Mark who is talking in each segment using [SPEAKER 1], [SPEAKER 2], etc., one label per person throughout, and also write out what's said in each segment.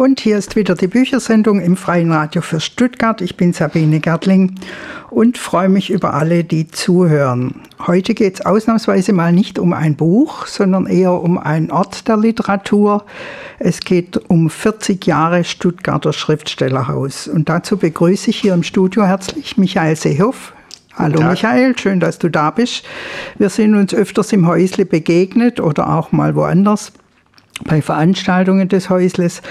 [SPEAKER 1] Und hier ist wieder die Büchersendung im Freien Radio für Stuttgart. Ich bin Sabine Gärtling und freue mich über alle, die zuhören. Heute geht es ausnahmsweise mal nicht um ein Buch, sondern eher um einen Ort der Literatur. Es geht um 40 Jahre Stuttgarter Schriftstellerhaus. Und dazu begrüße ich hier im Studio herzlich Michael Seehoff. Hallo Michael, schön, dass du da bist. Wir sind uns öfters im Häusle begegnet oder auch mal woanders bei Veranstaltungen des Häusles.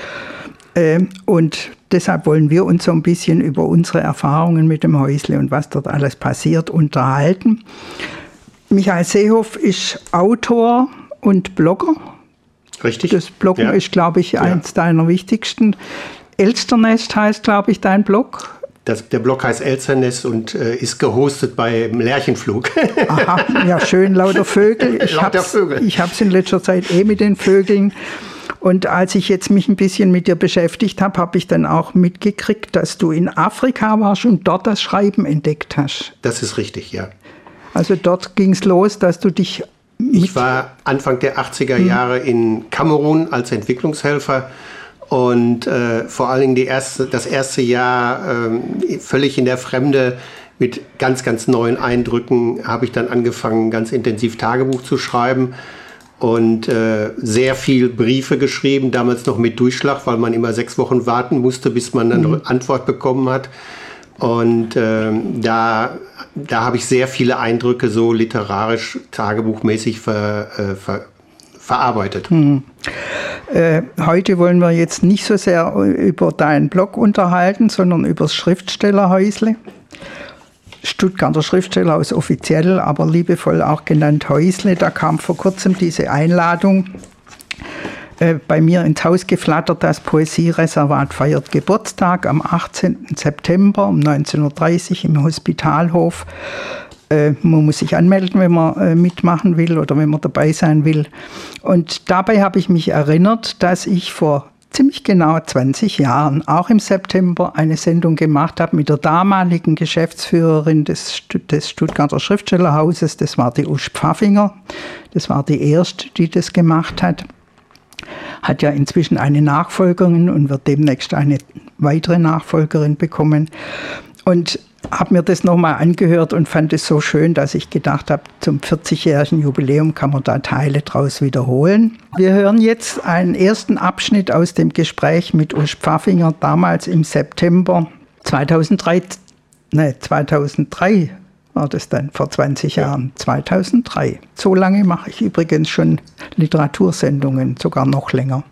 [SPEAKER 1] Ähm, und deshalb wollen wir uns so ein bisschen über unsere Erfahrungen mit dem Häusle und was dort alles passiert unterhalten. Michael Seehoff ist Autor und Blogger.
[SPEAKER 2] Richtig.
[SPEAKER 1] Das Bloggen ja. ist, glaube ich, eins ja. deiner wichtigsten. Elsternest heißt, glaube ich, dein Blog.
[SPEAKER 2] Das, der Blog heißt Elsternest und äh, ist gehostet bei Lerchenflug.
[SPEAKER 1] Aha, ja, schön, lauter Vögel. Ich lauter Vögel. Ich habe es in letzter Zeit eh mit den Vögeln. Und als ich jetzt mich ein bisschen mit dir beschäftigt habe, habe ich dann auch mitgekriegt, dass du in Afrika warst und dort das Schreiben entdeckt hast.
[SPEAKER 2] Das ist richtig, ja.
[SPEAKER 1] Also dort ging es los, dass du dich.
[SPEAKER 2] Ich war Anfang der 80er hm. Jahre in Kamerun als Entwicklungshelfer und äh, vor allen Dingen die erste, das erste Jahr äh, völlig in der Fremde mit ganz, ganz neuen Eindrücken habe ich dann angefangen, ganz intensiv Tagebuch zu schreiben und äh, sehr viel Briefe geschrieben, damals noch mit Durchschlag, weil man immer sechs Wochen warten musste, bis man eine mhm. Antwort bekommen hat. Und äh, da, da habe ich sehr viele Eindrücke so literarisch, tagebuchmäßig ver, äh, ver, verarbeitet. Mhm.
[SPEAKER 1] Äh, heute wollen wir jetzt nicht so sehr über deinen Blog unterhalten, sondern über das Schriftstellerhäusle. Stuttgarter Schriftstellerhaus offiziell, aber liebevoll auch genannt Häusle. Da kam vor kurzem diese Einladung äh, bei mir ins Haus geflattert, das Poesiereservat feiert Geburtstag am 18. September um 19.30 Uhr im Hospitalhof. Äh, man muss sich anmelden, wenn man äh, mitmachen will oder wenn man dabei sein will. Und dabei habe ich mich erinnert, dass ich vor ziemlich genau 20 Jahren, auch im September, eine Sendung gemacht habe mit der damaligen Geschäftsführerin des, des Stuttgarter Schriftstellerhauses. Das war die Usch Pfaffinger. Das war die erste, die das gemacht hat. Hat ja inzwischen eine Nachfolgerin und wird demnächst eine weitere Nachfolgerin bekommen. Und habe mir das nochmal angehört und fand es so schön, dass ich gedacht habe, zum 40-jährigen Jubiläum kann man da Teile draus wiederholen. Wir hören jetzt einen ersten Abschnitt aus dem Gespräch mit Urs Pfaffinger damals im September 2003, ne, 2003 war das dann, vor 20 Jahren, 2003. So lange mache ich übrigens schon Literatursendungen, sogar noch länger.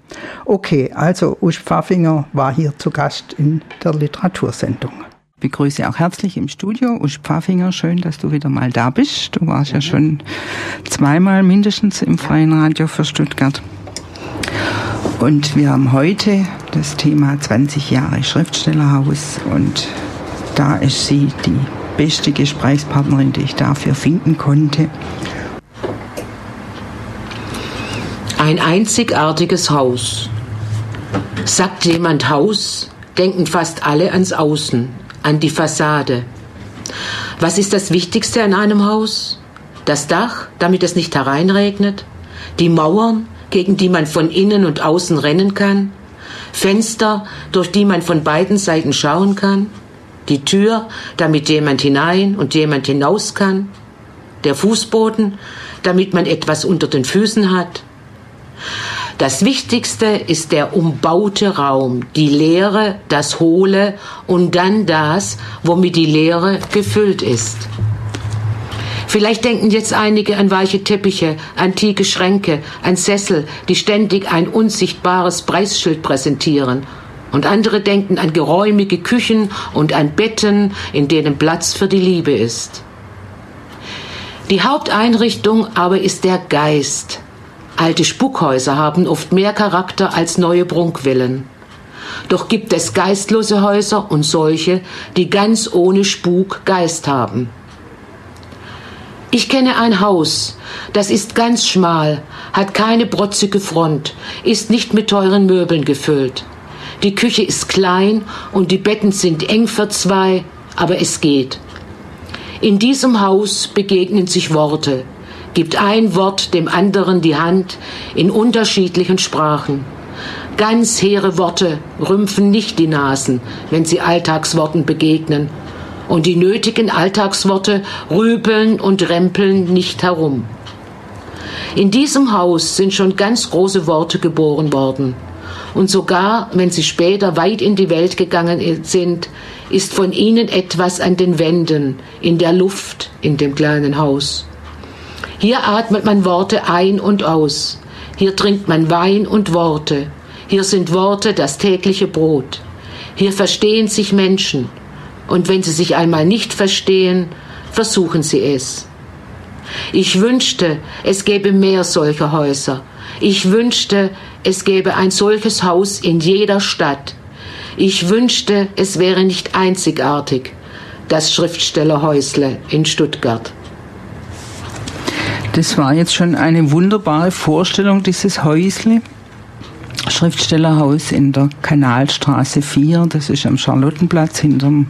[SPEAKER 1] Okay, also Urs Pfaffinger war hier zu Gast in der Literatursendung begrüße auch herzlich im Studio Usch Pfaffinger. Schön, dass du wieder mal da bist. Du warst ja schon zweimal mindestens im Freien Radio für Stuttgart. Und wir haben heute das Thema 20 Jahre Schriftstellerhaus und da ist sie die beste Gesprächspartnerin, die ich dafür finden konnte.
[SPEAKER 3] Ein einzigartiges Haus. Sagt jemand Haus, denken fast alle ans Außen, an die Fassade. Was ist das Wichtigste an einem Haus? Das Dach, damit es nicht hereinregnet? Die Mauern, gegen die man von innen und außen rennen kann? Fenster, durch die man von beiden Seiten schauen kann? Die Tür, damit jemand hinein und jemand hinaus kann? Der Fußboden, damit man etwas unter den Füßen hat? Das Wichtigste ist der umbaute Raum, die Leere, das Hohle und dann das, womit die Leere gefüllt ist. Vielleicht denken jetzt einige an weiche Teppiche, antike Schränke, an Sessel, die ständig ein unsichtbares Preisschild präsentieren. Und andere denken an geräumige Küchen und an Betten, in denen Platz für die Liebe ist. Die Haupteinrichtung aber ist der Geist, Alte Spukhäuser haben oft mehr Charakter als neue Prunkvillen. Doch gibt es geistlose Häuser und solche, die ganz ohne Spuk Geist haben. Ich kenne ein Haus, das ist ganz schmal, hat keine protzige Front, ist nicht mit teuren Möbeln gefüllt. Die Küche ist klein und die Betten sind eng für zwei, aber es geht. In diesem Haus begegnen sich Worte, gibt ein Wort dem anderen die Hand in unterschiedlichen Sprachen. Ganz hehre Worte rümpfen nicht die Nasen, wenn sie Alltagsworten begegnen. Und die nötigen Alltagsworte rübeln und rempeln nicht herum. In diesem Haus sind schon ganz große Worte geboren worden. Und sogar, wenn sie später weit in die Welt gegangen sind, ist von ihnen etwas an den Wänden, in der Luft in dem kleinen Haus. Hier atmet man Worte ein und aus. Hier trinkt man Wein und Worte. Hier sind Worte das tägliche Brot. Hier verstehen sich Menschen. Und wenn sie sich einmal nicht verstehen, versuchen sie es. Ich wünschte, es gäbe mehr solcher Häuser. Ich wünschte, es gäbe ein solches Haus in jeder Stadt. Ich wünschte, es wäre nicht einzigartig, das Schriftstellerhäusle in Stuttgart.
[SPEAKER 4] Das war jetzt schon eine wunderbare Vorstellung, dieses Häusle. Schriftstellerhaus in der Kanalstraße 4, das ist am Charlottenplatz hinterm,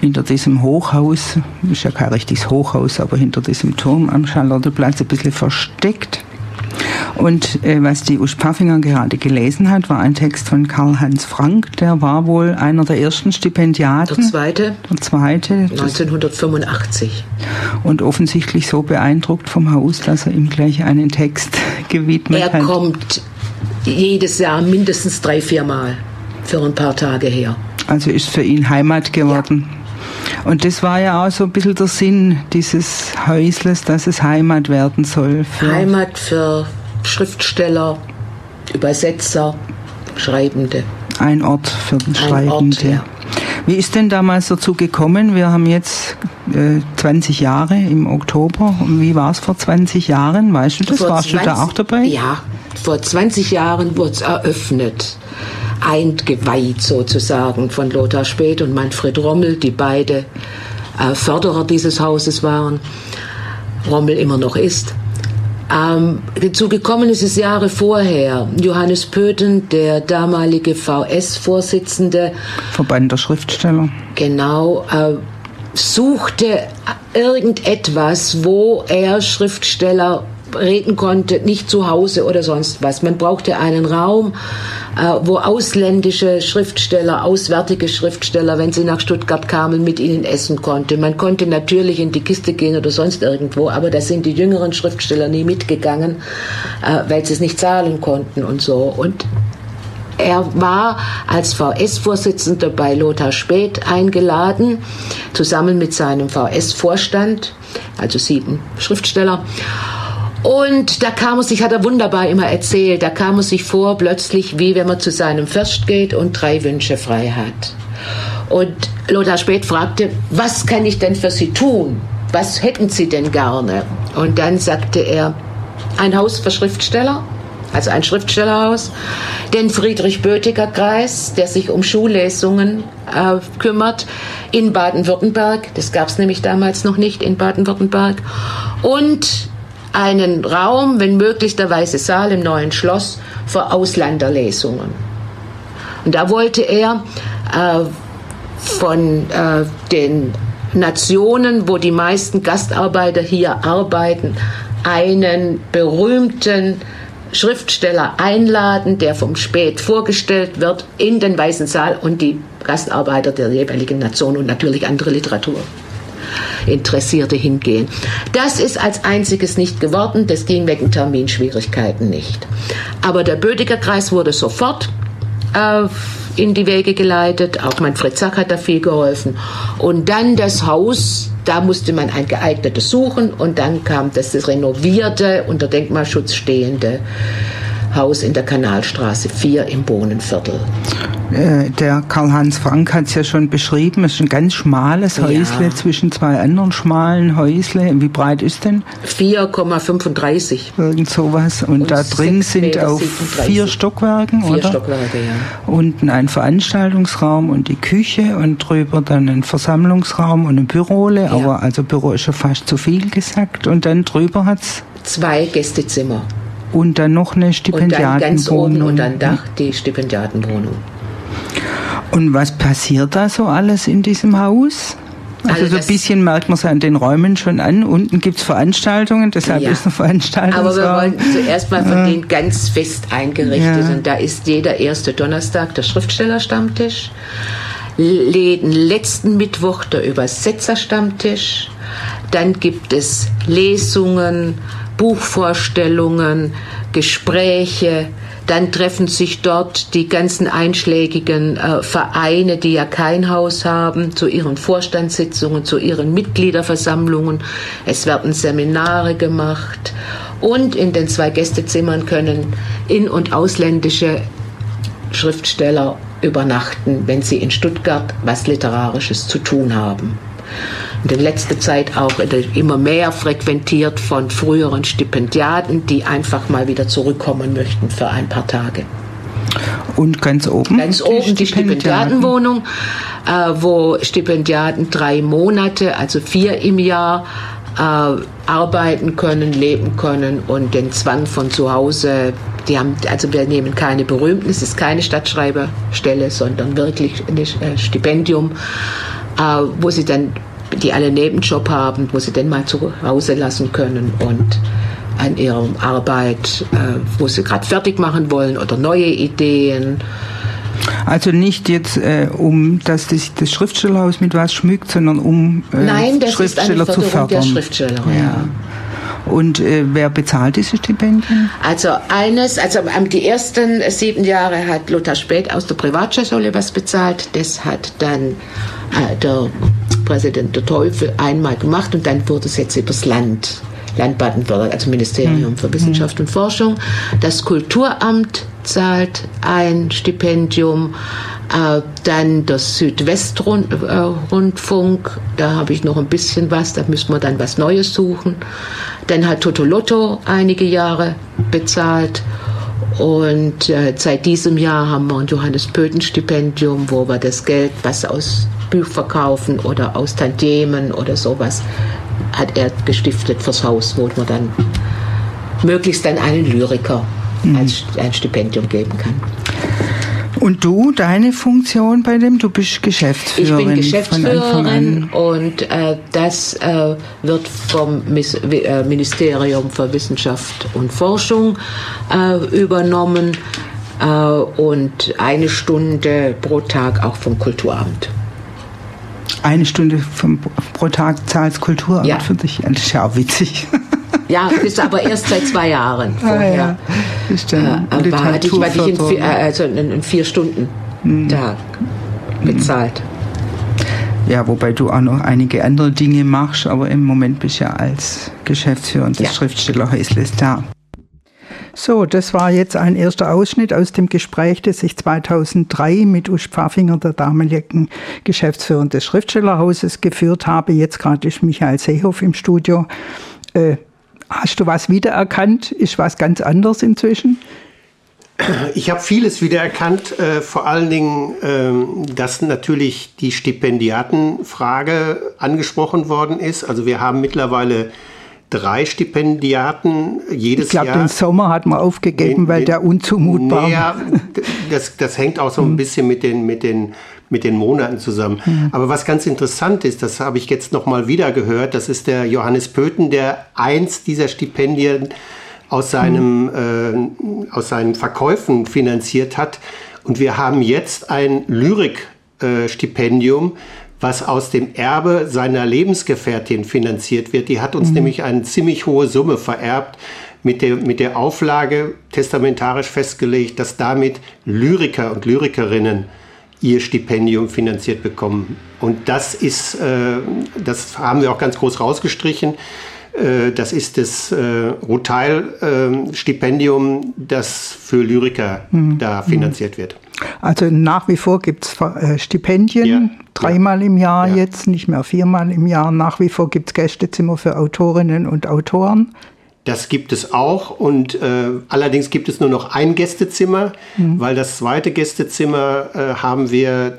[SPEAKER 4] hinter diesem Hochhaus, ist ja kein richtiges Hochhaus, aber hinter diesem Turm am Charlottenplatz ein bisschen versteckt. Und äh, was die Usch Paffinger gerade gelesen hat, war ein Text von Karl-Heinz Frank. Der war wohl einer der ersten Stipendiaten.
[SPEAKER 3] Der zweite.
[SPEAKER 4] Der zweite.
[SPEAKER 3] 1985.
[SPEAKER 4] Und offensichtlich so beeindruckt vom Haus, dass er ihm gleich einen Text gewidmet
[SPEAKER 3] er
[SPEAKER 4] hat.
[SPEAKER 3] Er kommt jedes Jahr mindestens drei, vier Mal für ein paar Tage her.
[SPEAKER 4] Also ist für ihn Heimat geworden. Ja. Und das war ja auch so ein bisschen der Sinn dieses Häusles, dass es Heimat werden soll.
[SPEAKER 3] Für Heimat für Schriftsteller, Übersetzer, Schreibende.
[SPEAKER 4] Ein Ort für den Schreibende. Ja. Wie ist denn damals dazu gekommen? Wir haben jetzt äh, 20 Jahre im Oktober. Und wie war es vor 20 Jahren? Weißt du das? Vor Warst 20, du da auch dabei?
[SPEAKER 3] Ja, vor 20 Jahren wurde es eröffnet. Eingeweiht sozusagen von Lothar Späth und Manfred Rommel, die beide äh, Förderer dieses Hauses waren. Rommel immer noch ist. Ähm, dazu gekommen ist es Jahre vorher. Johannes Pöthen, der damalige VS-Vorsitzende.
[SPEAKER 4] Verband der Schriftsteller.
[SPEAKER 3] Genau. Äh, suchte irgendetwas, wo er Schriftsteller reden konnte, nicht zu Hause oder sonst was. Man brauchte einen Raum, äh, wo ausländische Schriftsteller, auswärtige Schriftsteller, wenn sie nach Stuttgart kamen, mit ihnen essen konnte. Man konnte natürlich in die Kiste gehen oder sonst irgendwo, aber da sind die jüngeren Schriftsteller nie mitgegangen, äh, weil sie es nicht zahlen konnten und so. Und er war als VS-Vorsitzender bei Lothar Späth eingeladen, zusammen mit seinem VS-Vorstand, also sieben Schriftsteller. Und da kam er sich, hat er wunderbar immer erzählt, da kam er sich vor plötzlich, wie wenn man zu seinem Fürst geht und drei Wünsche frei hat. Und Lothar Späth fragte, was kann ich denn für Sie tun? Was hätten Sie denn gerne? Und dann sagte er, ein Haus für Schriftsteller, also ein Schriftstellerhaus, den Friedrich-Bötiger-Kreis, der sich um Schullesungen äh, kümmert, in Baden-Württemberg, das gab es nämlich damals noch nicht in Baden-Württemberg, und einen Raum, wenn möglich der Weiße Saal im neuen Schloss, für Ausländerlesungen. Und da wollte er äh, von äh, den Nationen, wo die meisten Gastarbeiter hier arbeiten, einen berühmten Schriftsteller einladen, der vom Spät vorgestellt wird in den Weißen Saal und die Gastarbeiter der jeweiligen Nation und natürlich andere Literatur. Interessierte hingehen. Das ist als einziges nicht geworden, das ging wegen Terminschwierigkeiten nicht. Aber der Bödiger Kreis wurde sofort äh, in die Wege geleitet, auch Manfred Zach hat da viel geholfen. Und dann das Haus, da musste man ein geeignetes suchen und dann kam das renovierte, unter Denkmalschutz stehende Haus in der Kanalstraße 4 im Bohnenviertel.
[SPEAKER 4] Äh, der Karl-Heinz Frank hat es ja schon beschrieben, es ist ein ganz schmales Häusle ja. zwischen zwei anderen schmalen Häusle. Wie breit ist denn?
[SPEAKER 3] 4,35.
[SPEAKER 4] Irgend sowas. Und, Und da drin sind auf vier Stockwerken,
[SPEAKER 3] vier
[SPEAKER 4] oder?
[SPEAKER 3] Stockwerke, ja.
[SPEAKER 4] Unten ein Veranstaltungsraum und die Küche und drüber dann ein Versammlungsraum und ein Bürole. Ja. Aber also Büro ist schon fast zu viel gesagt. Und dann drüber hat es
[SPEAKER 3] zwei Gästezimmer.
[SPEAKER 4] Und dann noch eine Stipendiatenwohnung. Und dann ganz oben
[SPEAKER 3] und dann Dach die Stipendiatenwohnung.
[SPEAKER 4] Und was passiert da so alles in diesem Haus?
[SPEAKER 1] Also, also so ein bisschen merkt man es an den Räumen schon an. Unten gibt es Veranstaltungen, deshalb ja. ist eine Veranstaltung.
[SPEAKER 3] Aber wir wollen zuerst mal von denen ganz fest eingerichtet. Ja. Und da ist jeder erste Donnerstag der Schriftstellerstammtisch. Jeden letzten Mittwoch der Übersetzerstammtisch. Dann gibt es Lesungen, Buchvorstellungen, Gespräche, dann treffen sich dort die ganzen einschlägigen äh, Vereine, die ja kein Haus haben, zu ihren Vorstandssitzungen, zu ihren Mitgliederversammlungen. Es werden Seminare gemacht. Und in den zwei Gästezimmern können in- und ausländische Schriftsteller übernachten, wenn sie in Stuttgart was Literarisches zu tun haben in letzter Zeit auch immer mehr frequentiert von früheren Stipendiaten, die einfach mal wieder zurückkommen möchten für ein paar Tage.
[SPEAKER 1] Und ganz oben?
[SPEAKER 3] Ganz oben die Stipendiatenwohnung, äh, wo Stipendiaten drei Monate, also vier im Jahr, äh, arbeiten können, leben können und den Zwang von zu Hause, die haben, also wir nehmen keine berühmten, es ist keine Stadtschreiberstelle, sondern wirklich ein äh, Stipendium, äh, wo sie dann die alle Nebenjob haben, wo sie dann mal zu Hause lassen können und an ihrer Arbeit, äh, wo sie gerade fertig machen wollen oder neue Ideen.
[SPEAKER 1] Also nicht jetzt, äh, um dass das, das Schriftstellerhaus mit was schmückt, sondern um
[SPEAKER 3] äh, Nein, das Schriftsteller ist eine zu fördern. Der Schriftsteller, ja. ja.
[SPEAKER 1] Und äh, wer bezahlt diese Stipendien?
[SPEAKER 3] Also eines, also die ersten sieben Jahre hat Lothar Spät aus der Privatschule was bezahlt. Das hat dann äh, der Präsident der Teufel einmal gemacht und dann wurde es jetzt übers Land. Land Baden-Württemberg, also Ministerium für Wissenschaft und Forschung. Das Kulturamt zahlt ein Stipendium. Äh, dann das Südwestrundfunk, da habe ich noch ein bisschen was, da müssen wir dann was Neues suchen. Dann hat Totolotto einige Jahre bezahlt. Und äh, seit diesem Jahr haben wir ein Johannes Pöten Stipendium, wo wir das Geld, was aus Buchverkaufen oder aus Tantiemen oder sowas hat er gestiftet fürs Haus, wo man dann möglichst dann einen Lyriker mhm. als ein Stipendium geben kann.
[SPEAKER 1] Und du, deine Funktion bei dem, du bist Geschäftsführerin.
[SPEAKER 3] Ich bin Geschäftsführerin und äh, das äh, wird vom Miss, äh, Ministerium für Wissenschaft und Forschung äh, übernommen äh, und eine Stunde pro Tag auch vom Kulturamt
[SPEAKER 1] eine Stunde vom, pro Tag zahlst Kulturamt ja. für dich. Das ist ja auch witzig.
[SPEAKER 3] Ja, das ist aber erst seit zwei Jahren vorher. Ah, ja. Ist dann äh, war, hatte ich, war ich in vier, also in, vier Stunden hm. Tag bezahlt.
[SPEAKER 1] Ja, wobei du auch noch einige andere Dinge machst, aber im Moment bist du ja als Geschäftsführer des ja. Schriftstellerhäusles da. So, das war jetzt ein erster Ausschnitt aus dem Gespräch, das ich 2003 mit Usch Pfaffinger, der damaligen Geschäftsführerin des Schriftstellerhauses, geführt habe. Jetzt gerade ist Michael Seehoff im Studio. Äh, hast du was wiedererkannt? Ist was ganz anderes inzwischen?
[SPEAKER 2] Ich habe vieles wiedererkannt, äh, vor allen Dingen, ähm, dass natürlich die Stipendiatenfrage angesprochen worden ist. Also wir haben mittlerweile drei Stipendiaten jedes
[SPEAKER 1] ich glaub, Jahr. Ich glaube, den Sommer hat man aufgegeben, den, weil der unzumutbar
[SPEAKER 2] war. das, das hängt auch so ein hm. bisschen mit den, mit den, mit den Monaten zusammen. Mhm. Aber was ganz interessant ist, das habe ich jetzt noch mal wieder gehört, das ist der Johannes Pöten, der eins dieser Stipendien aus, seinem, mhm. äh, aus seinen Verkäufen finanziert hat. Und wir haben jetzt ein Lyrik-Stipendium, äh, was aus dem Erbe seiner Lebensgefährtin finanziert wird. Die hat uns mhm. nämlich eine ziemlich hohe Summe vererbt mit der, mit der Auflage testamentarisch festgelegt, dass damit Lyriker und Lyrikerinnen ihr Stipendium finanziert bekommen. Und das ist, äh, das haben wir auch ganz groß rausgestrichen. Äh, das ist das äh, Roteil-Stipendium, äh, das für Lyriker mhm. da finanziert wird.
[SPEAKER 1] Also nach wie vor gibt es äh, Stipendien, ja. dreimal im Jahr ja. jetzt, nicht mehr viermal im Jahr. Nach wie vor gibt es Gästezimmer für Autorinnen und Autoren.
[SPEAKER 2] Das gibt es auch und äh, allerdings gibt es nur noch ein Gästezimmer, mhm. weil das zweite Gästezimmer äh, haben wir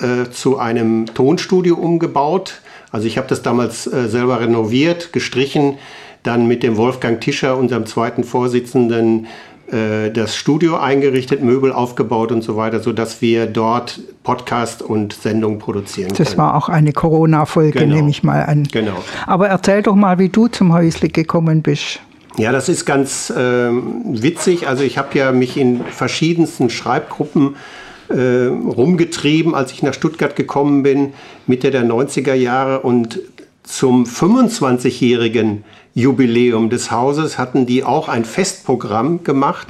[SPEAKER 2] äh, zu einem Tonstudio umgebaut. Also ich habe das damals äh, selber renoviert, gestrichen, dann mit dem Wolfgang Tischer, unserem zweiten Vorsitzenden, äh, das Studio eingerichtet, Möbel aufgebaut und so weiter, sodass wir dort Podcast und Sendung produzieren
[SPEAKER 1] das
[SPEAKER 2] können.
[SPEAKER 1] Das war auch eine Corona-Folge,
[SPEAKER 2] Genau.
[SPEAKER 1] nehme ich mal an.
[SPEAKER 2] Genau.
[SPEAKER 1] Aber erzähl doch mal, wie du zum Häusle gekommen bist.
[SPEAKER 2] Ja, das ist ganz ähm, witzig. Also ich habe ja mich in verschiedensten Schreibgruppen äh, rumgetrieben, als ich nach Stuttgart gekommen bin, Mitte der 90er Jahre. Und zum 25-jährigen Jubiläum des Hauses hatten die auch ein Festprogramm gemacht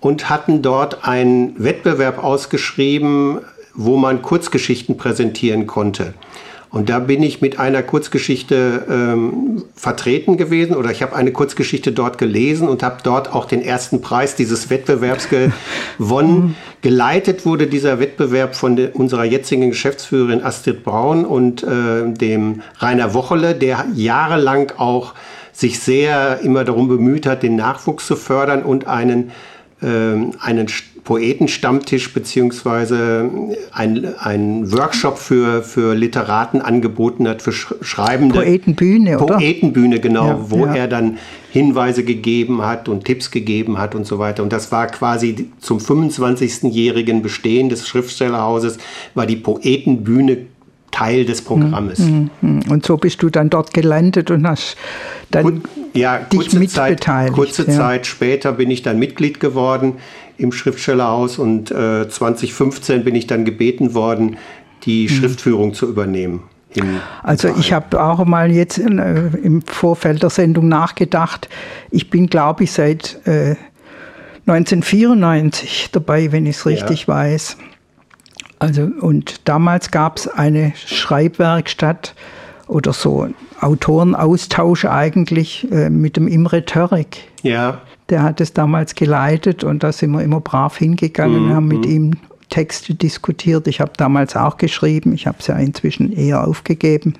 [SPEAKER 2] und hatten dort einen Wettbewerb ausgeschrieben, wo man Kurzgeschichten präsentieren konnte. Und da bin ich mit einer Kurzgeschichte ähm, vertreten gewesen oder ich habe eine Kurzgeschichte dort gelesen und habe dort auch den ersten Preis dieses Wettbewerbs gewonnen. Geleitet wurde dieser Wettbewerb von de, unserer jetzigen Geschäftsführerin Astrid Braun und äh, dem Rainer Wochele, der jahrelang auch sich sehr immer darum bemüht hat, den Nachwuchs zu fördern und einen, ähm, einen Poetenstammtisch beziehungsweise ein, ein Workshop für, für Literaten angeboten hat, für Schreibende.
[SPEAKER 1] Poetenbühne, oder?
[SPEAKER 2] Poetenbühne, genau,
[SPEAKER 1] Ja,
[SPEAKER 2] wo
[SPEAKER 1] ja.
[SPEAKER 2] er dann Hinweise gegeben hat und Tipps gegeben hat und so weiter. Und das war quasi zum 25-jährigen Bestehen des Schriftstellerhauses, war die Poetenbühne Teil des Programmes.
[SPEAKER 1] Hm, Und so bist du dann dort gelandet und hast dann
[SPEAKER 2] ja,
[SPEAKER 1] dich
[SPEAKER 2] kurze, Zeit, kurze
[SPEAKER 1] ja.
[SPEAKER 2] Zeit später bin ich dann Mitglied geworden im Schriftstellerhaus und äh, 2015 bin ich dann gebeten worden, die Schriftführung zu übernehmen.
[SPEAKER 1] Hm. Also ich habe auch mal jetzt in, äh, im Vorfeld der Sendung nachgedacht. Ich bin, glaube ich, seit äh, 1994 dabei, wenn ich es richtig weiß. Also und damals gab es eine Schreibwerkstatt oder so Autorenaustausch eigentlich äh, mit dem Imre Törek.
[SPEAKER 2] Ja,
[SPEAKER 1] Der hat es damals geleitet und da sind wir immer brav hingegangen und haben mit ihm Texte diskutiert. Ich habe damals auch geschrieben. Ich habe es ja inzwischen eher aufgegeben,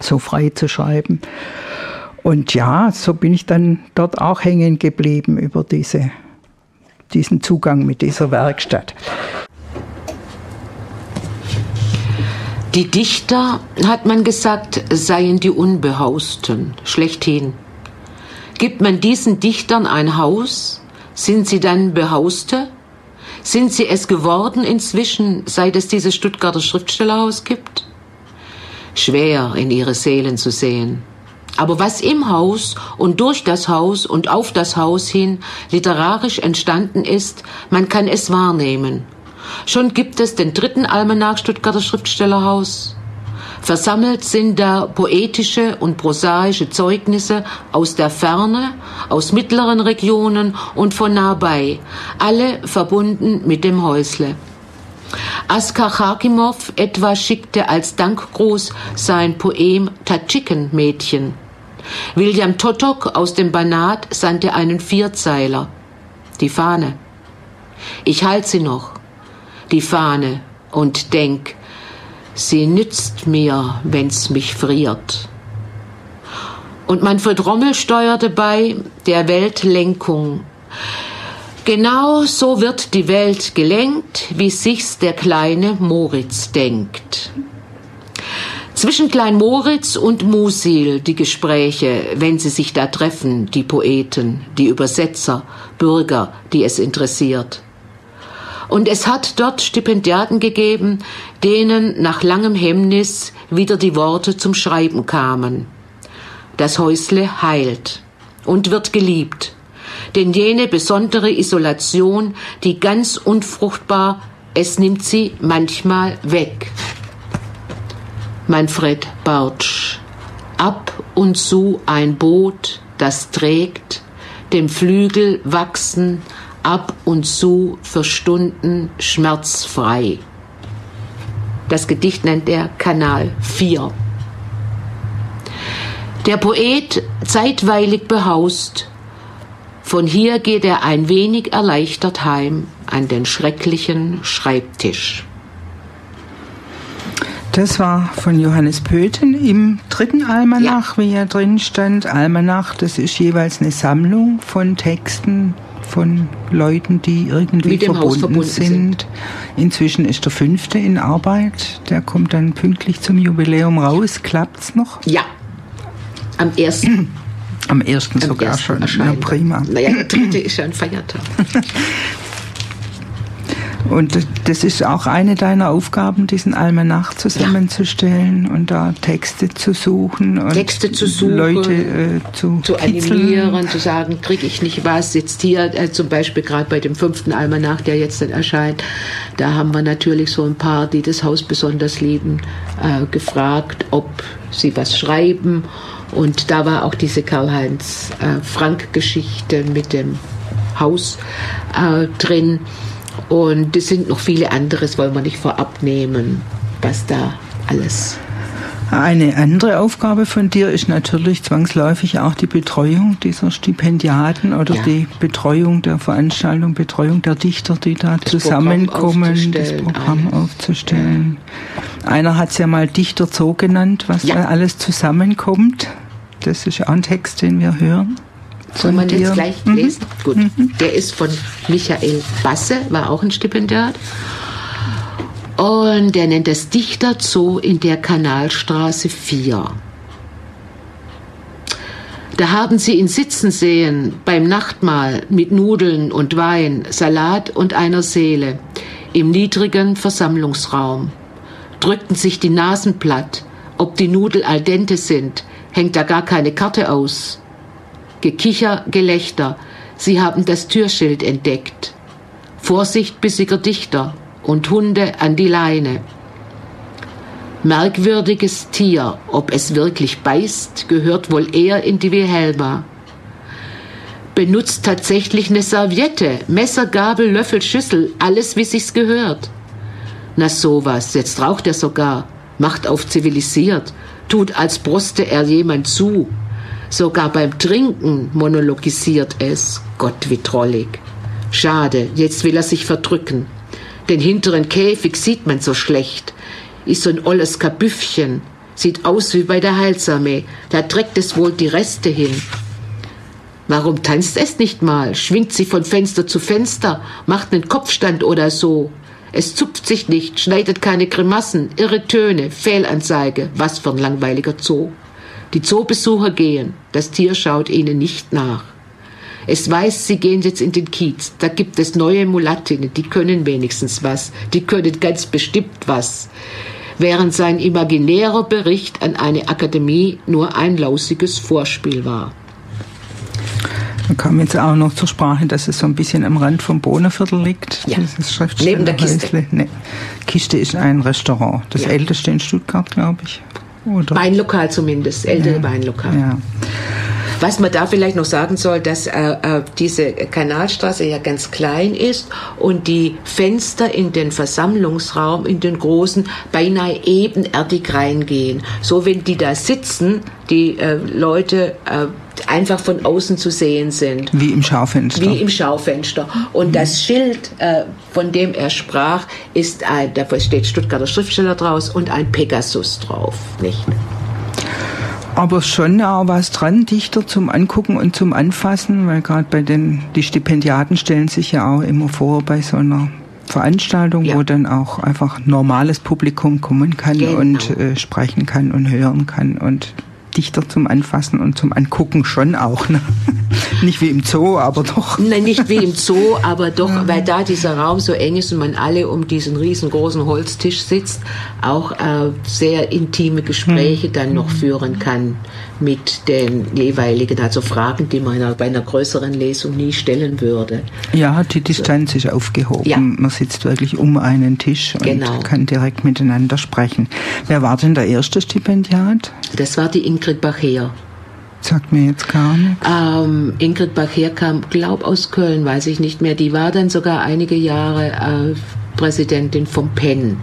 [SPEAKER 1] so frei zu schreiben. Und ja, so bin ich dann dort auch hängen geblieben über diese, diesen Zugang mit dieser Werkstatt.
[SPEAKER 3] Die Dichter, hat man gesagt, seien die Unbehausten, schlechthin. Gibt man diesen Dichtern ein Haus, sind sie dann Behauste? Sind sie es geworden inzwischen, seit es dieses Stuttgarter Schriftstellerhaus gibt? Schwer in ihre Seelen zu sehen. Aber was im Haus und durch das Haus und auf das Haus hin literarisch entstanden ist, man kann es wahrnehmen. Schon gibt es den dritten Almanach Stuttgarter Schriftstellerhaus. Versammelt sind da poetische und prosaische Zeugnisse aus der Ferne, aus mittleren Regionen und von nahebei, alle verbunden mit dem Häusle. Askar Charkimov etwa schickte als Dankgruß sein Poem Tatschiken-Mädchen. William Totok aus dem Banat sandte einen Vierzeiler. Die Fahne. Ich halt sie noch, die Fahne, und denk, sie nützt mir, wenn's mich friert. Und Manfred Rommel steuerte bei der Weltlenkung. Genau so wird die Welt gelenkt, wie sich's der kleine Moritz denkt. Zwischen Klein Moritz und Musil die Gespräche, wenn sie sich da treffen, die Poeten, die Übersetzer, Bürger, die es interessiert. Und es hat dort Stipendiaten gegeben, denen nach langem Hemmnis wieder die Worte zum Schreiben kamen. Das Häusle heilt und wird geliebt, denn jene besondere Isolation, die ganz unfruchtbar, es nimmt sie manchmal weg. Manfred Bartsch, ab und zu ein Boot, das trägt, dem Flügel wachsen, ab und zu für Stunden schmerzfrei. Das Gedicht nennt er Kanal 4. Der Poet zeitweilig behaust, von hier geht er ein wenig erleichtert heim an den schrecklichen Schreibtisch.
[SPEAKER 4] Das war von Johannes Pöthen im dritten Almanach, wie er drin stand. Almanach, das ist jeweils eine Sammlung von Texten von Leuten, die irgendwie verbunden,
[SPEAKER 3] verbunden
[SPEAKER 4] sind. Inzwischen ist der fünfte in Arbeit. Der kommt dann pünktlich zum Jubiläum raus. Klappt's noch?
[SPEAKER 3] Ja, am 1.
[SPEAKER 4] Am ersten
[SPEAKER 3] Am
[SPEAKER 4] sogar
[SPEAKER 3] ersten
[SPEAKER 4] schon.
[SPEAKER 3] Erscheinen.
[SPEAKER 4] prima.
[SPEAKER 3] Naja, der dritte ist ja ein Feiertag.
[SPEAKER 4] Und das ist auch eine deiner Aufgaben, diesen Almanach zusammenzustellen und da Texte zu suchen und
[SPEAKER 3] Texte zu suchen,
[SPEAKER 4] Leute äh, zu,
[SPEAKER 3] zu
[SPEAKER 4] kitzeln.
[SPEAKER 3] animieren, zu sagen, kriege ich nicht was. Jetzt hier äh, zum Beispiel gerade bei dem fünften Almanach, der jetzt dann erscheint, da haben wir natürlich so ein paar, die das Haus besonders lieben, äh, gefragt, ob sie was schreiben. Und da war auch diese Karl-Heinz äh, Frank-Geschichte mit dem Haus äh, drin. Und es sind noch viele andere, das wollen wir nicht vorab nehmen, was da alles
[SPEAKER 4] Eine andere Aufgabe von dir ist natürlich zwangsläufig auch die Betreuung dieser Stipendiaten oder
[SPEAKER 3] Ja.
[SPEAKER 4] die Betreuung der Veranstaltung, Betreuung der Dichter, die da
[SPEAKER 3] Das Programm
[SPEAKER 4] zusammenkommen, das
[SPEAKER 3] aufzustellen,
[SPEAKER 4] Programm
[SPEAKER 3] alles.
[SPEAKER 4] aufzustellen. Einer hat es ja mal Dichter Zoo genannt, was
[SPEAKER 3] Ja.
[SPEAKER 4] da alles zusammenkommt. Das ist auch ein Text, den wir hören.
[SPEAKER 3] Soll man jetzt gleich
[SPEAKER 4] Mhm.
[SPEAKER 3] lesen? Gut. Der ist von Michael Basse, war auch ein Stipendiat. Und der nennt das Dichter Zoo in der Kanalstraße 4. Da haben sie ihn sitzen sehen beim Nachtmahl mit Nudeln und Wein, Salat und einer Seele im niedrigen Versammlungsraum. Drückten sich die Nasen platt. Ob die Nudel al dente sind, hängt da gar keine Karte aus. Gekicher, Gelächter. Sie haben das Türschild entdeckt. Vorsicht, bissiger Dichter und Hunde an die Leine. Merkwürdiges Tier, ob es wirklich beißt, gehört wohl eher in die Wilhelma. Benutzt tatsächlich eine Serviette, Messer, Gabel, Löffel, Schüssel, alles wie sich's gehört. Na sowas, jetzt raucht er sogar, macht auf zivilisiert, tut als broste er jemand zu. Sogar beim Trinken monologisiert es. Gott, wie trollig. Schade, jetzt will er sich verdrücken. Den hinteren Käfig sieht man so schlecht. Ist so ein olles Kabüffchen. Sieht aus wie bei der Heilsarmee. Da trägt es wohl die Reste hin. Warum tanzt es nicht mal? Schwingt sie von Fenster zu Fenster, macht einen Kopfstand oder so. Es zupft sich nicht, schneidet keine Grimassen, irre Töne, Fehlanzeige. Was für ein langweiliger Zoo. Die Zoobesucher gehen, das Tier schaut ihnen nicht nach. Es weiß, sie gehen jetzt in den Kiez. Da gibt es neue Mulattinnen, die können wenigstens was. Die können ganz bestimmt was. Während sein imaginärer Bericht an eine Akademie nur ein lausiges Vorspiel war.
[SPEAKER 4] Da kam jetzt auch noch zur Sprache, dass es so ein bisschen am Rand vom Bohnerviertel liegt.
[SPEAKER 3] Ja. Neben der Kiste.
[SPEAKER 4] Nee. Kiste ist ein Restaurant. Das
[SPEAKER 3] Ja.
[SPEAKER 4] älteste in Stuttgart, glaube ich.
[SPEAKER 3] Weinlokal zumindest, ältere Weinlokal.
[SPEAKER 4] Ja.
[SPEAKER 3] Was man da vielleicht noch sagen soll, dass äh, äh, diese Kanalstraße ja ganz klein ist und die Fenster in den Versammlungsraum, in den großen, beinahe ebenerdig reingehen. So, wenn die da sitzen, die äh, Leute äh, einfach von außen zu sehen sind.
[SPEAKER 4] Wie im Schaufenster.
[SPEAKER 3] Wie im Schaufenster. Und das Schild, äh, von dem er sprach, ist ein, da steht Stuttgarter Schriftsteller draus und ein Pegasus drauf, nicht?
[SPEAKER 4] Aber schon auch was dran, Dichter zum Angucken und zum Anfassen, weil gerade bei den, die Stipendiaten stellen sich ja auch immer vor bei so einer Veranstaltung,
[SPEAKER 3] Ja.
[SPEAKER 4] wo dann auch einfach normales Publikum kommen kann
[SPEAKER 3] Genau.
[SPEAKER 4] und äh, sprechen kann und hören kann und Dichter zum Anfassen und zum Angucken schon auch. Ne? Nicht wie im Zoo, aber doch.
[SPEAKER 3] Nein, nicht wie im Zoo, aber doch, weil da dieser Raum so eng ist und man alle um diesen riesengroßen Holztisch sitzt, auch äh, sehr intime Gespräche dann noch führen kann mit den jeweiligen, also Fragen, die man bei einer größeren Lesung nie stellen würde.
[SPEAKER 4] Ja, die Distanz ist aufgehoben.
[SPEAKER 3] Ja.
[SPEAKER 4] Man sitzt wirklich um einen Tisch und
[SPEAKER 3] Genau.
[SPEAKER 4] kann direkt miteinander sprechen. Wer war denn der erste Stipendiat?
[SPEAKER 3] Das war die Ingrid Bacher.
[SPEAKER 4] Sagt mir jetzt gar nichts.
[SPEAKER 3] Ähm, Ingrid Bacher kam, glaub aus Köln, weiß ich nicht mehr. Die war dann sogar einige Jahre äh, Präsidentin vom PEN.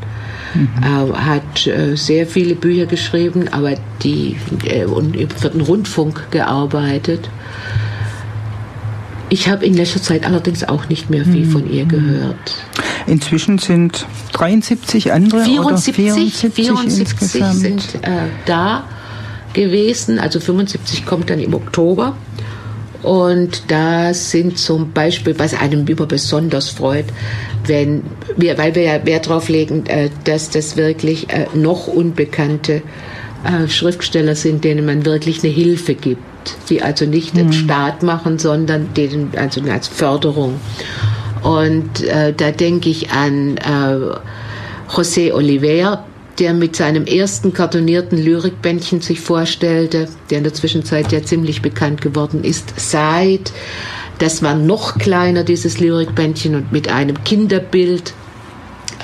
[SPEAKER 3] Äh, hat äh, sehr viele Bücher geschrieben, aber die äh, und für den Rundfunk gearbeitet. Ich habe in letzter Zeit allerdings auch nicht mehr viel von ihr gehört.
[SPEAKER 4] Inzwischen sind 73 andere
[SPEAKER 3] 74,
[SPEAKER 4] oder 74,
[SPEAKER 3] 74
[SPEAKER 4] insgesamt.
[SPEAKER 3] sind äh, da gewesen, also 75 kommt dann im Oktober. Und da sind zum Beispiel, was einem immer besonders freut, wenn wir, weil wir ja Wert darauf legen, äh, dass das wirklich äh, noch unbekannte äh, Schriftsteller sind, denen man wirklich eine Hilfe gibt, die also nicht mhm. den Staat machen, sondern denen also als Förderung. Und äh, da denke ich an äh, José Oliver, der mit seinem ersten kartonierten Lyrikbändchen sich vorstellte, der in der Zwischenzeit ja ziemlich bekannt geworden ist, Said. Das war noch kleiner, dieses Lyrikbändchen, und mit einem Kinderbild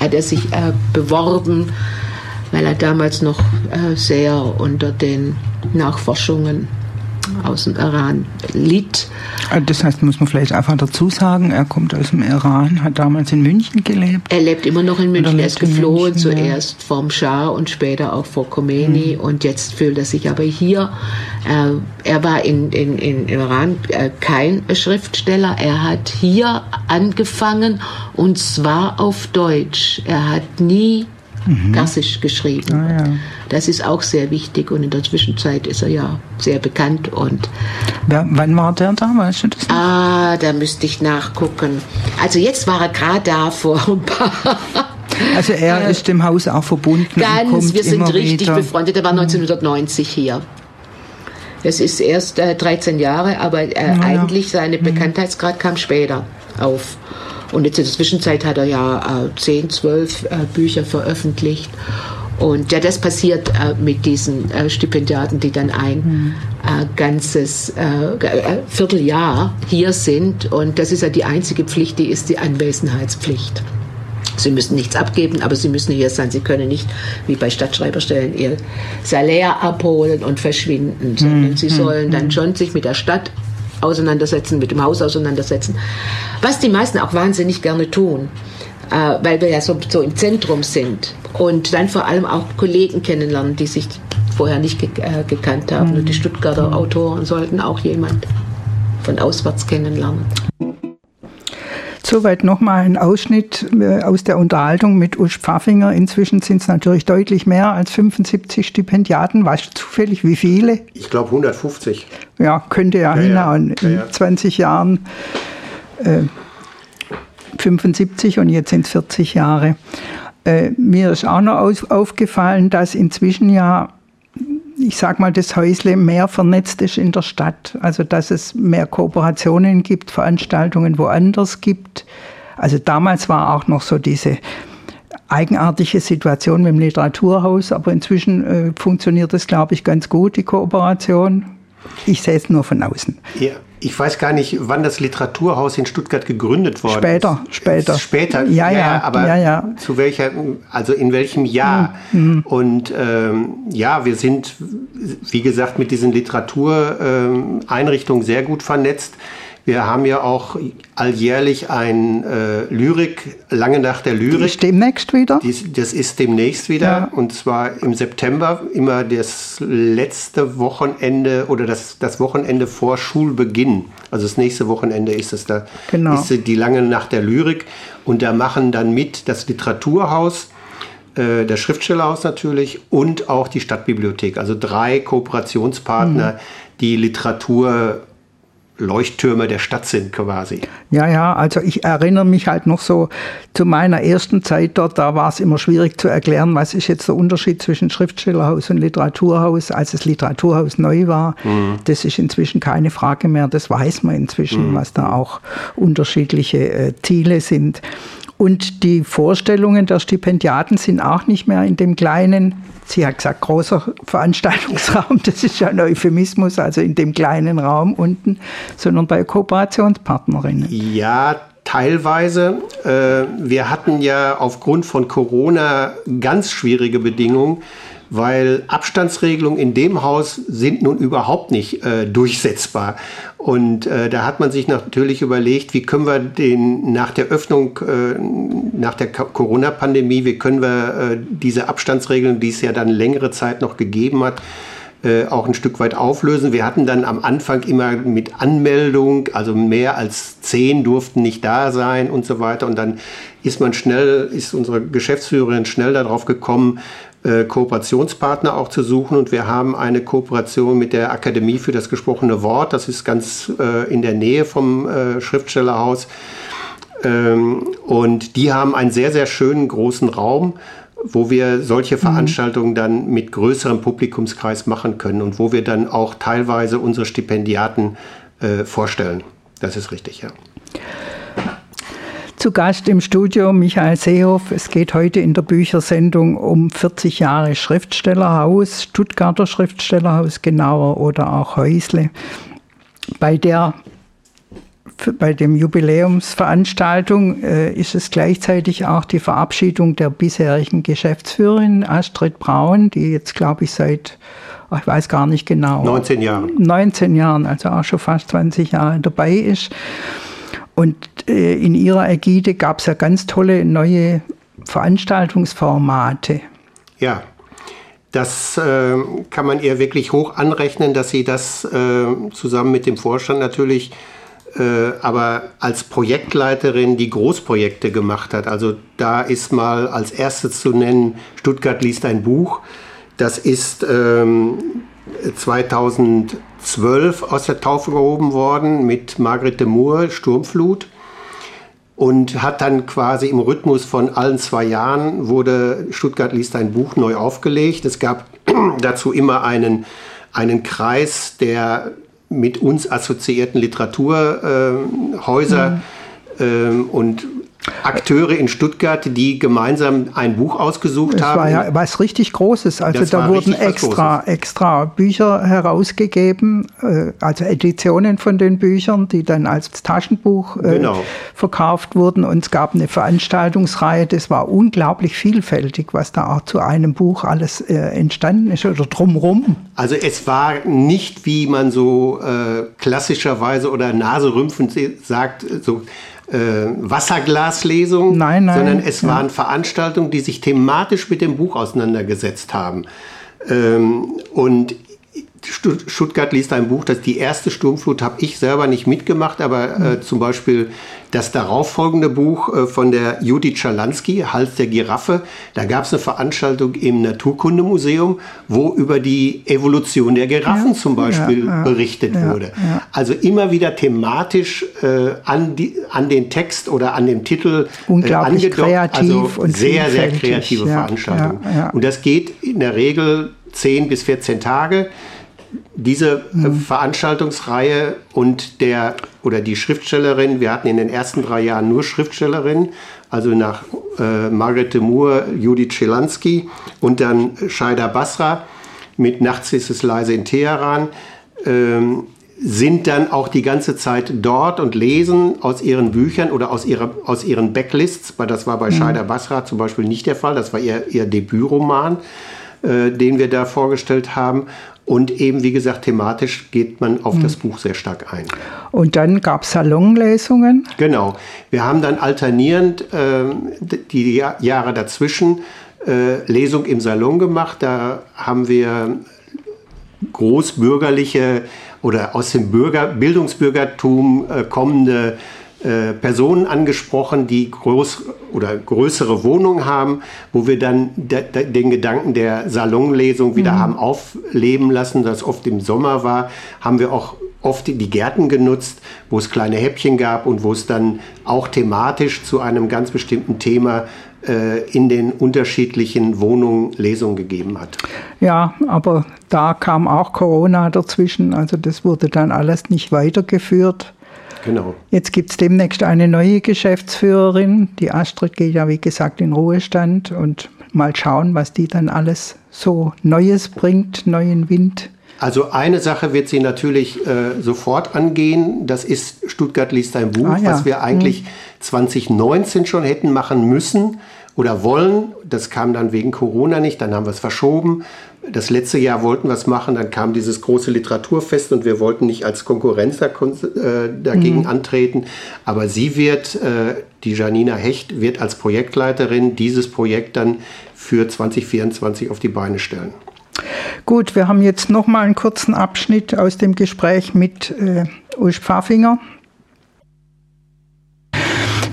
[SPEAKER 3] hat er sich äh, beworben, weil er damals noch äh, sehr unter den Nachforschungen aus dem Iran litt.
[SPEAKER 4] Ah, das heißt, muss man vielleicht einfach dazu sagen, er kommt aus dem Iran, hat damals in München gelebt.
[SPEAKER 3] Er lebt immer noch in München. Er ist geflohen, München, zuerst ja. vom Schah und später auch vor Khomeini. Mhm. Und jetzt fühlt er sich aber hier. Äh, er war in, in, in Iran äh, kein Schriftsteller. Er hat hier angefangen und zwar auf Deutsch. Er hat nie mhm. Persisch geschrieben. Ah, ja. Das ist auch sehr wichtig und in der Zwischenzeit ist er ja sehr bekannt. Und
[SPEAKER 4] ja, wann war der da? Weißt du das?
[SPEAKER 3] Ah, da müsste ich nachgucken. Also jetzt war er gerade da vor ein paar
[SPEAKER 4] also er äh, ist dem Haus auch verbunden.
[SPEAKER 3] Ganz, wir sind richtig wieder. befreundet. Er war 1990 mhm. hier. Das ist erst äh, 13 Jahre, aber äh, ja, eigentlich seine mhm. Bekanntheitsgrad kam später auf. Und jetzt in der Zwischenzeit hat er ja äh, 10, 12 äh, Bücher veröffentlicht. Und ja, das passiert äh, mit diesen äh, Stipendiaten, die dann ein mhm. äh, ganzes äh, äh, Vierteljahr hier sind. Und das ist ja die einzige Pflicht, die ist die Anwesenheitspflicht. Sie müssen nichts abgeben, aber Sie müssen hier sein. Sie können nicht, wie bei Stadtschreiberstellen, Ihr Salär abholen und verschwinden, sondern mhm. Sie sollen dann schon sich mit der Stadt auseinandersetzen, mit dem Haus auseinandersetzen. Was die meisten auch wahnsinnig gerne tun, äh, weil wir ja so, so im Zentrum sind. Und dann vor allem auch Kollegen kennenlernen, die sich vorher nicht ge äh, gekannt haben. Mhm. Und die Stuttgarter Autoren sollten auch jemand von auswärts kennenlernen.
[SPEAKER 1] Soweit nochmal ein Ausschnitt äh, aus der Unterhaltung mit Usch Pfaffinger. Inzwischen sind es natürlich deutlich mehr als 75 Stipendiaten. Weißt du zufällig, wie viele?
[SPEAKER 2] Ich glaube 150.
[SPEAKER 1] Ja, könnte ja, ja hinhauen. Ja, ja. In 20 Jahren äh, 75 und jetzt sind es 40 Jahre. Äh, mir ist auch noch auf, aufgefallen, dass inzwischen ja ich sag mal, das Häusle mehr vernetzt ist in der Stadt. Also, dass es mehr Kooperationen gibt, Veranstaltungen woanders gibt. Also, damals war auch noch so diese eigenartige Situation mit dem Literaturhaus, aber inzwischen äh, funktioniert das, glaube ich, ganz gut, die Kooperation. Ich sehe es nur von außen.
[SPEAKER 2] Ja. Ich weiß gar nicht, wann das Literaturhaus in Stuttgart gegründet worden
[SPEAKER 1] später, ist. Später,
[SPEAKER 2] später.
[SPEAKER 1] Ja, ja, ja
[SPEAKER 2] aber
[SPEAKER 1] ja, ja.
[SPEAKER 2] zu welcher, also in welchem Jahr? Mhm. Und ähm, ja, wir sind, wie gesagt, mit diesen Literatureinrichtungen ähm, sehr gut vernetzt. Wir haben ja auch alljährlich ein äh, Lyrik, lange nach der Lyrik. Das
[SPEAKER 1] ist demnächst wieder?
[SPEAKER 2] Dies, das ist demnächst wieder ja. und zwar im September, immer das letzte Wochenende oder das, das Wochenende vor Schulbeginn. Also das nächste Wochenende ist es da. Genau. Ist die lange Nacht der Lyrik und da machen dann mit das Literaturhaus, äh, das Schriftstellerhaus natürlich und auch die Stadtbibliothek. Also drei Kooperationspartner, mhm. die Literatur Leuchttürme der Stadt sind quasi.
[SPEAKER 1] Ja, ja, also ich erinnere mich halt noch so zu meiner ersten Zeit dort, da war es immer schwierig zu erklären, was ist jetzt der Unterschied zwischen Schriftstellerhaus und Literaturhaus, als das Literaturhaus neu war. Mhm. Das ist inzwischen keine Frage mehr, das weiß man inzwischen, mhm. was da auch unterschiedliche äh, Ziele sind. Und die Vorstellungen der Stipendiaten sind auch nicht mehr in dem kleinen, sie hat gesagt, großer Veranstaltungsraum, das ist ja ein Euphemismus, also in dem kleinen Raum unten, sondern bei Kooperationspartnerinnen.
[SPEAKER 2] Ja, teilweise. Äh, wir hatten ja aufgrund von Corona ganz schwierige Bedingungen weil Abstandsregelungen in dem Haus sind nun überhaupt nicht äh, durchsetzbar. Und äh, da hat man sich natürlich überlegt, wie können wir den nach der Öffnung, äh, nach der Corona-Pandemie, wie können wir äh, diese Abstandsregeln, die es ja dann längere Zeit noch gegeben hat, äh, auch ein Stück weit auflösen. Wir hatten dann am Anfang immer mit Anmeldung, also mehr als zehn durften nicht da sein und so weiter. Und dann ist man schnell, ist unsere Geschäftsführerin schnell darauf gekommen, äh, Kooperationspartner auch zu suchen. Und wir haben eine Kooperation mit der Akademie für das gesprochene Wort. Das ist ganz äh, in der Nähe vom äh, Schriftstellerhaus. Ähm, und die haben einen sehr, sehr schönen großen Raum wo wir solche Veranstaltungen dann mit größerem Publikumskreis machen können und wo wir dann auch teilweise unsere Stipendiaten äh, vorstellen. Das ist richtig, ja.
[SPEAKER 1] Zu Gast im Studio Michael Seehoff. Es geht heute in der Büchersendung um 40 Jahre Schriftstellerhaus, Stuttgarter Schriftstellerhaus genauer oder auch Häusle. Bei der bei dem Jubiläumsveranstaltung äh, ist es gleichzeitig auch die Verabschiedung der bisherigen Geschäftsführerin Astrid Braun, die jetzt, glaube ich, seit, ich weiß gar nicht genau.
[SPEAKER 2] 19 Jahren.
[SPEAKER 1] 19 Jahren, also auch schon fast 20 Jahre dabei ist. Und äh, in ihrer Ägide gab es ja ganz tolle neue Veranstaltungsformate.
[SPEAKER 2] Ja, das äh, kann man ihr wirklich hoch anrechnen, dass sie das äh, zusammen mit dem Vorstand natürlich äh, aber als Projektleiterin die Großprojekte gemacht hat. Also da ist mal als erstes zu nennen, Stuttgart liest ein Buch. Das ist ähm, 2012 aus der Taufe gehoben worden mit Margret de Moor, Sturmflut. Und hat dann quasi im Rhythmus von allen zwei Jahren wurde Stuttgart liest ein Buch neu aufgelegt. Es gab dazu immer einen, einen Kreis der mit uns assoziierten Literaturhäuser äh, mhm. äh, und Akteure in Stuttgart, die gemeinsam ein Buch ausgesucht
[SPEAKER 1] das
[SPEAKER 2] haben.
[SPEAKER 1] Das war ja was richtig Großes. Also das da wurden extra, extra Bücher herausgegeben, äh, also Editionen von den Büchern, die dann als Taschenbuch äh, genau. verkauft wurden. Und es gab eine Veranstaltungsreihe, das war unglaublich vielfältig, was da auch zu einem Buch alles äh, entstanden ist oder drumrum.
[SPEAKER 2] Also es war nicht, wie man so klassischerweise oder naserümpfend sagt, so äh, Wasserglaslesung,
[SPEAKER 1] nein, nein,
[SPEAKER 2] sondern es ja. waren Veranstaltungen, die sich thematisch mit dem Buch auseinandergesetzt haben. Ähm, und Stuttgart liest ein Buch, das die erste Sturmflut habe ich selber nicht mitgemacht, aber äh, zum Beispiel das darauffolgende Buch äh, von der Judith Schalansky, Hals der Giraffe, da gab es eine Veranstaltung im Naturkundemuseum, wo über die Evolution der Giraffen ja, zum Beispiel ja, ja, berichtet wurde. Also immer wieder thematisch äh, an, die, an den Text oder an dem Titel
[SPEAKER 1] äh, Unglaublich angedockt. kreativ
[SPEAKER 2] also
[SPEAKER 1] und
[SPEAKER 2] sehr, sehr kreative Veranstaltung. Und das geht in der Regel 10 bis 14 Tage diese mhm. Veranstaltungsreihe und der oder die Schriftstellerin, wir hatten in den ersten drei Jahren nur Schriftstellerinnen, also nach äh, Margaret de Moore, Judith Schelansky und dann Shaida Basra mit Nachts ist es leise in Teheran, ähm, sind dann auch die ganze Zeit dort und lesen aus ihren Büchern oder aus, ihrer, aus ihren Backlists. Das war bei mhm. Shaida Basra zum Beispiel nicht der Fall, das war ihr, ihr Debütroman, äh, den wir da vorgestellt haben. Und eben, wie gesagt, thematisch geht man auf mhm. das Buch sehr stark ein.
[SPEAKER 1] Und dann gab es Salonlesungen?
[SPEAKER 2] Genau. Wir haben dann alternierend äh, die Jahre dazwischen äh, Lesung im Salon gemacht. Da haben wir großbürgerliche oder aus dem Bürger, Bildungsbürgertum äh, kommende äh, Personen angesprochen, die groß oder größere Wohnungen haben, wo wir dann de, de, den Gedanken der Salonlesung wieder mhm. haben aufleben lassen, das oft im Sommer war, haben wir auch oft die Gärten genutzt, wo es kleine Häppchen gab und wo es dann auch thematisch zu einem ganz bestimmten Thema äh, in den unterschiedlichen Wohnungen Lesungen gegeben hat.
[SPEAKER 1] Ja, aber da kam auch Corona dazwischen, also das wurde dann alles nicht weitergeführt.
[SPEAKER 2] Genau.
[SPEAKER 1] Jetzt gibt es demnächst eine neue Geschäftsführerin. Die Astrid geht ja, wie gesagt, in Ruhestand und mal schauen, was die dann alles so Neues bringt, neuen Wind.
[SPEAKER 2] Also eine Sache wird sie natürlich äh, sofort angehen. Das ist Stuttgart liest ein Buch, ah, ja. was wir eigentlich hm. 2019 schon hätten machen müssen oder wollen. Das kam dann wegen Corona nicht, dann haben wir es verschoben. Das letzte Jahr wollten wir es machen, dann kam dieses große Literaturfest und wir wollten nicht als Konkurrenz da, äh, dagegen mhm. antreten. Aber sie wird, äh, die Janina Hecht, wird als Projektleiterin dieses Projekt dann für 2024 auf die Beine stellen.
[SPEAKER 1] Gut, wir haben jetzt noch mal einen kurzen Abschnitt aus dem Gespräch mit äh, Ulf Pfaffinger.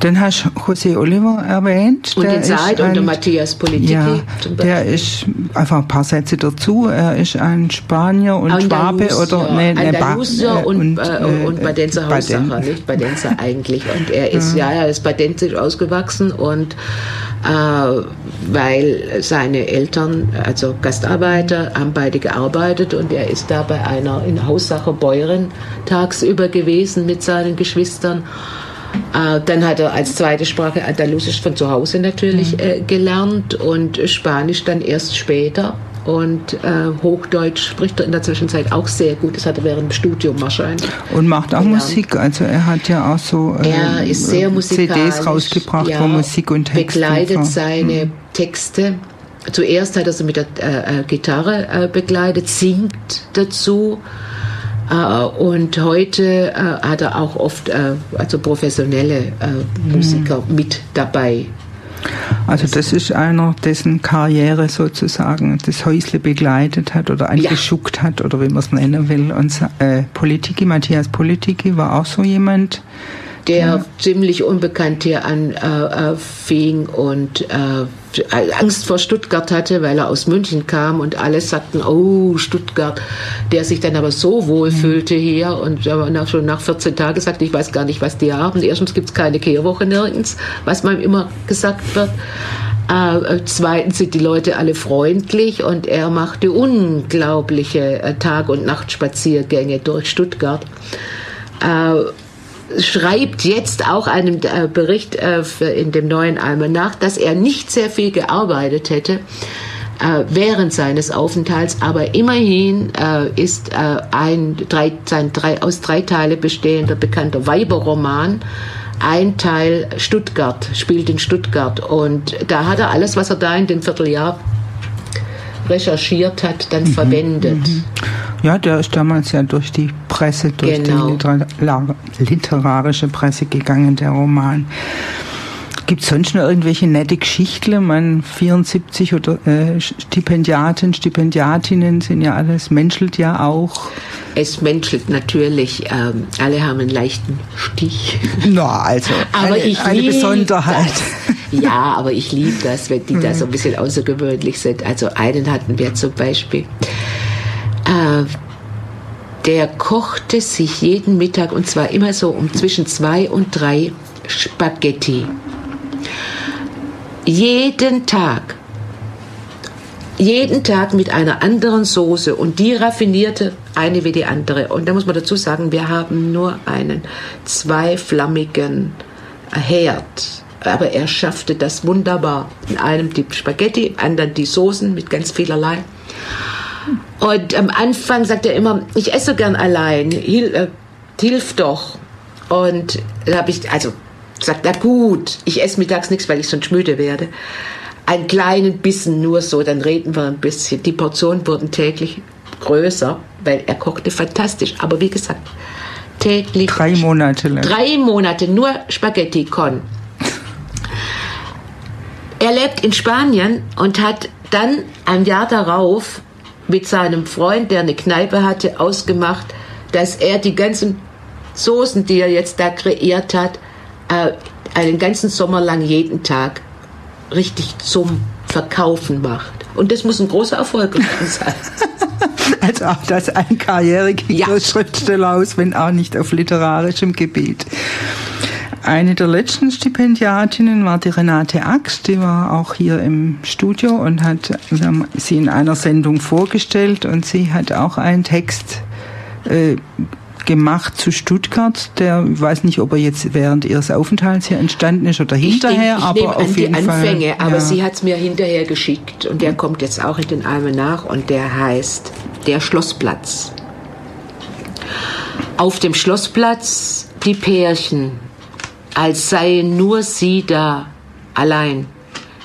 [SPEAKER 4] Dann hast du José Oliver erwähnt.
[SPEAKER 3] Und
[SPEAKER 4] der
[SPEAKER 3] den Said und der Matthias Politiki
[SPEAKER 4] Ja, der ist, einfach ein paar Sätze dazu, er ist ein Spanier und Schwabe
[SPEAKER 3] Andalusier,
[SPEAKER 4] oder nee, nee,
[SPEAKER 3] Andalusier
[SPEAKER 4] äh,
[SPEAKER 3] und, äh,
[SPEAKER 4] äh,
[SPEAKER 3] und Badenser
[SPEAKER 4] Baden.
[SPEAKER 3] Haussacher, nicht Badenser eigentlich. Und er ist, ja, er ist badensisch ausgewachsen und äh, weil seine Eltern, also Gastarbeiter, haben beide gearbeitet und er ist da bei einer in Haussache Bäuerin tagsüber gewesen mit seinen Geschwistern. Äh, dann hat er als zweite Sprache Andalusisch von zu Hause natürlich äh, gelernt und Spanisch dann erst später. Und äh, Hochdeutsch spricht er in der Zwischenzeit auch sehr gut. Das hat er während dem Studium wahrscheinlich.
[SPEAKER 4] Und macht auch
[SPEAKER 3] gelernt.
[SPEAKER 4] Musik, also er hat ja auch so äh,
[SPEAKER 3] sehr musikalisch.
[SPEAKER 4] CDs rausgebracht,
[SPEAKER 3] ja,
[SPEAKER 4] wo Musik und Text
[SPEAKER 3] begleitet
[SPEAKER 4] war.
[SPEAKER 3] seine Texte. Zuerst hat er sie mit der äh, äh, Gitarre äh, begleitet, singt dazu. Äh, und heute äh, hat er auch oft äh, also professionelle Musiker mit dabei.
[SPEAKER 4] Also das ist einer, dessen Karriere sozusagen das Häusle begleitet hat oder angeschuckt hat oder wie man es nennen will. Und äh, Politiki, Matthias Politiki war auch so jemand.
[SPEAKER 3] Der ziemlich unbekannt hier anfing und äh, Angst vor Stuttgart hatte, weil er aus München kam und alle sagten, oh, Stuttgart, der sich dann aber so wohl fühlte hier und nach, schon nach 14 Tagen sagte, ich weiß gar nicht, was die haben. Erstens gibt es keine Kehrwoche nirgends, was man immer gesagt wird. Äh, zweitens sind die Leute alle freundlich und er machte unglaubliche äh, Tag- und Nachtspaziergänge durch Stuttgart. Äh, schreibt jetzt auch einen äh, Bericht äh, in dem neuen Almanach, dass er nicht sehr viel gearbeitet hätte äh, während seines Aufenthalts, aber immerhin ist ein drei, sein drei, aus drei Teile bestehender bekannter Weiberroman ein Teil Stuttgart, spielt in Stuttgart. Und da hat er alles, was er da in dem Vierteljahr recherchiert hat, dann verwendet.
[SPEAKER 4] Ja, der ist damals ja durch die Presse, durch
[SPEAKER 3] Genau.
[SPEAKER 4] die Literar literarische Presse gegangen, der Roman. Gibt es sonst noch irgendwelche nette Geschichten? Man 74 oder äh, Stipendiaten, Stipendiatinnen sind ja alles, menschelt ja auch.
[SPEAKER 3] Es menschelt natürlich, ähm, alle haben einen leichten Stich.
[SPEAKER 4] Na, also
[SPEAKER 3] Aber
[SPEAKER 4] eine,
[SPEAKER 3] ich
[SPEAKER 4] eine Besonderheit.
[SPEAKER 3] Das. Ja, aber ich liebe das, wenn die da so ein bisschen außergewöhnlich sind. Also einen hatten wir zum Beispiel. Äh, der kochte sich jeden Mittag und zwar immer so um zwischen zwei und drei Spaghetti. Jeden Tag. Jeden Tag mit einer anderen Soße und die raffinierte eine wie die andere. Und da muss man dazu sagen, wir haben nur einen zweiflammigen Herd. Aber er schaffte das wunderbar. In einem die Spaghetti, im anderen die Soßen mit ganz vielerlei. Und am Anfang sagt er immer, ich esse gern allein, Hil, äh, hilf doch. Und da habe ich, also gesagt, na gut, ich esse mittags nichts, weil ich sonst müde werde. Einen kleinen Bissen nur so, dann reden wir ein bisschen. Die Portionen wurden täglich größer, weil er kochte fantastisch. Aber wie gesagt, täglich.
[SPEAKER 4] Drei Monate lang.
[SPEAKER 3] Drei Monate nur Spaghetti con. Er lebt in Spanien und hat dann ein Jahr darauf mit seinem Freund, der eine Kneipe hatte, ausgemacht, dass er die ganzen Soßen, die er jetzt da kreiert hat, äh, einen ganzen Sommer lang jeden Tag richtig zum Verkaufen macht. Und das muss ein großer Erfolg gewesen sein.
[SPEAKER 4] Also auch das ein Karriere ging
[SPEAKER 3] Ja.
[SPEAKER 4] Schriftsteller aus, wenn auch nicht auf literarischem Gebiet. Eine der letzten Stipendiatinnen war die Renate Axt, die war auch hier im Studio und hat wir haben sie in einer Sendung vorgestellt und sie hat auch einen Text äh, gemacht zu Stuttgart, der ich weiß nicht, ob er jetzt während ihres Aufenthalts hier entstanden ist oder hinterher,
[SPEAKER 3] ich, denk, ich
[SPEAKER 4] aber auf
[SPEAKER 3] an die
[SPEAKER 4] jeden
[SPEAKER 3] Anfänge,
[SPEAKER 4] Fall.
[SPEAKER 3] aber
[SPEAKER 4] ja.
[SPEAKER 3] sie hat es mir hinterher geschickt und der kommt jetzt auch in den Almen nach und der heißt Der Schlossplatz. Auf dem Schlossplatz die Pärchen, als seien nur sie da, allein,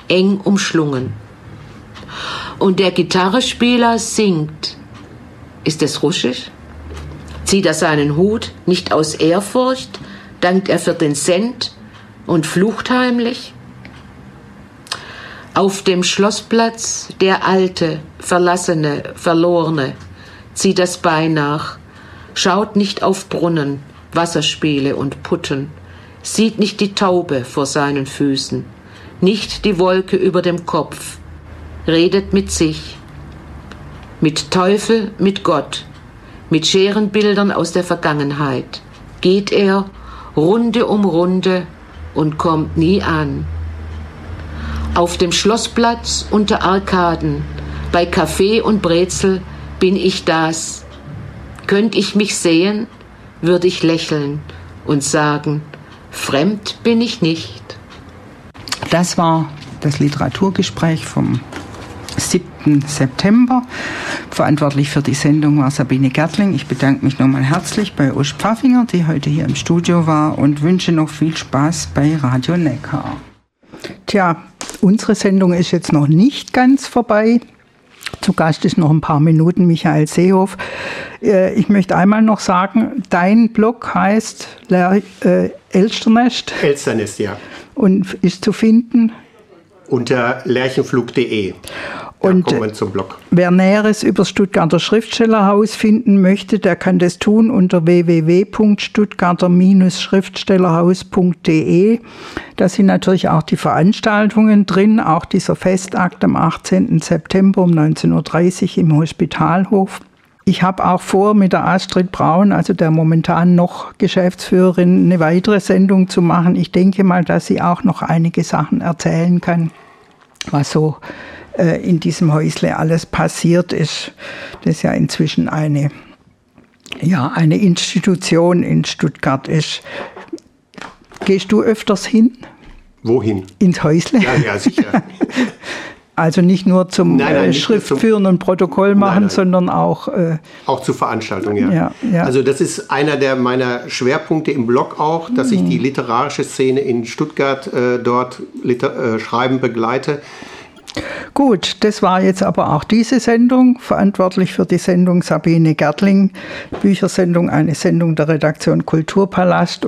[SPEAKER 3] eng umschlungen. Und der Gitarrespieler singt. Ist es russisch? Zieht er seinen Hut nicht aus Ehrfurcht, dankt er für den Cent und flucht heimlich? Auf dem Schlossplatz der alte, verlassene, verlorene, zieht das Bein nach, schaut nicht auf Brunnen, Wasserspiele und Putten, sieht nicht die Taube vor seinen Füßen, nicht die Wolke über dem Kopf, redet mit sich, mit Teufel, mit Gott, mit Scherenbildern aus der Vergangenheit, geht er Runde um Runde und kommt nie an. Auf dem Schlossplatz unter Arkaden, bei Kaffee und Brezel bin ich das. Könnt ich mich sehen, würde ich lächeln und sagen, fremd bin ich nicht.
[SPEAKER 4] Das war das Literaturgespräch vom 7. September. Verantwortlich für die Sendung war Sabine Gertling. Ich bedanke mich nochmal herzlich bei Usch Pfaffinger, die heute hier im Studio war und wünsche noch viel Spaß bei Radio Neckar.
[SPEAKER 1] Tja, unsere Sendung ist jetzt noch nicht ganz vorbei. Zu Gast ist noch ein paar Minuten Michael Seehoff. Äh, ich möchte einmal noch sagen, dein Blog heißt äh, Elsternest.
[SPEAKER 2] Elsternest, ja.
[SPEAKER 1] Und ist zu finden
[SPEAKER 2] unter lerchenflug.de.
[SPEAKER 1] Und wer Näheres über das Stuttgarter Schriftstellerhaus finden möchte, der kann das tun unter www.stuttgarter-schriftstellerhaus.de. Da sind natürlich auch die Veranstaltungen drin, auch dieser Festakt am 18. September um 19.30 Uhr im Hospitalhof. Ich habe auch vor, mit der Astrid Braun, also der momentan noch Geschäftsführerin, eine weitere Sendung zu machen. Ich denke mal, dass sie auch noch einige Sachen erzählen kann, was so in diesem Häusle alles passiert ist. Das ja inzwischen eine, ja, eine Institution in Stuttgart ist. Gehst du öfters hin?
[SPEAKER 2] Wohin?
[SPEAKER 1] Ins Häusle?
[SPEAKER 2] Ja, ja, sicher.
[SPEAKER 1] Also nicht nur zum nein, nein, äh, Schriftführen und Protokoll machen, nein, sondern auch. Äh,
[SPEAKER 2] auch zu Veranstaltungen, ja. Ja, ja. Also, das ist einer der meiner Schwerpunkte im Blog auch, dass mhm. ich die literarische Szene in Stuttgart äh, dort Liter äh, Schreiben begleite.
[SPEAKER 1] Gut, das war jetzt aber auch diese Sendung. Verantwortlich für die Sendung Sabine Gertling. Büchersendung, eine Sendung der Redaktion Kulturpalast.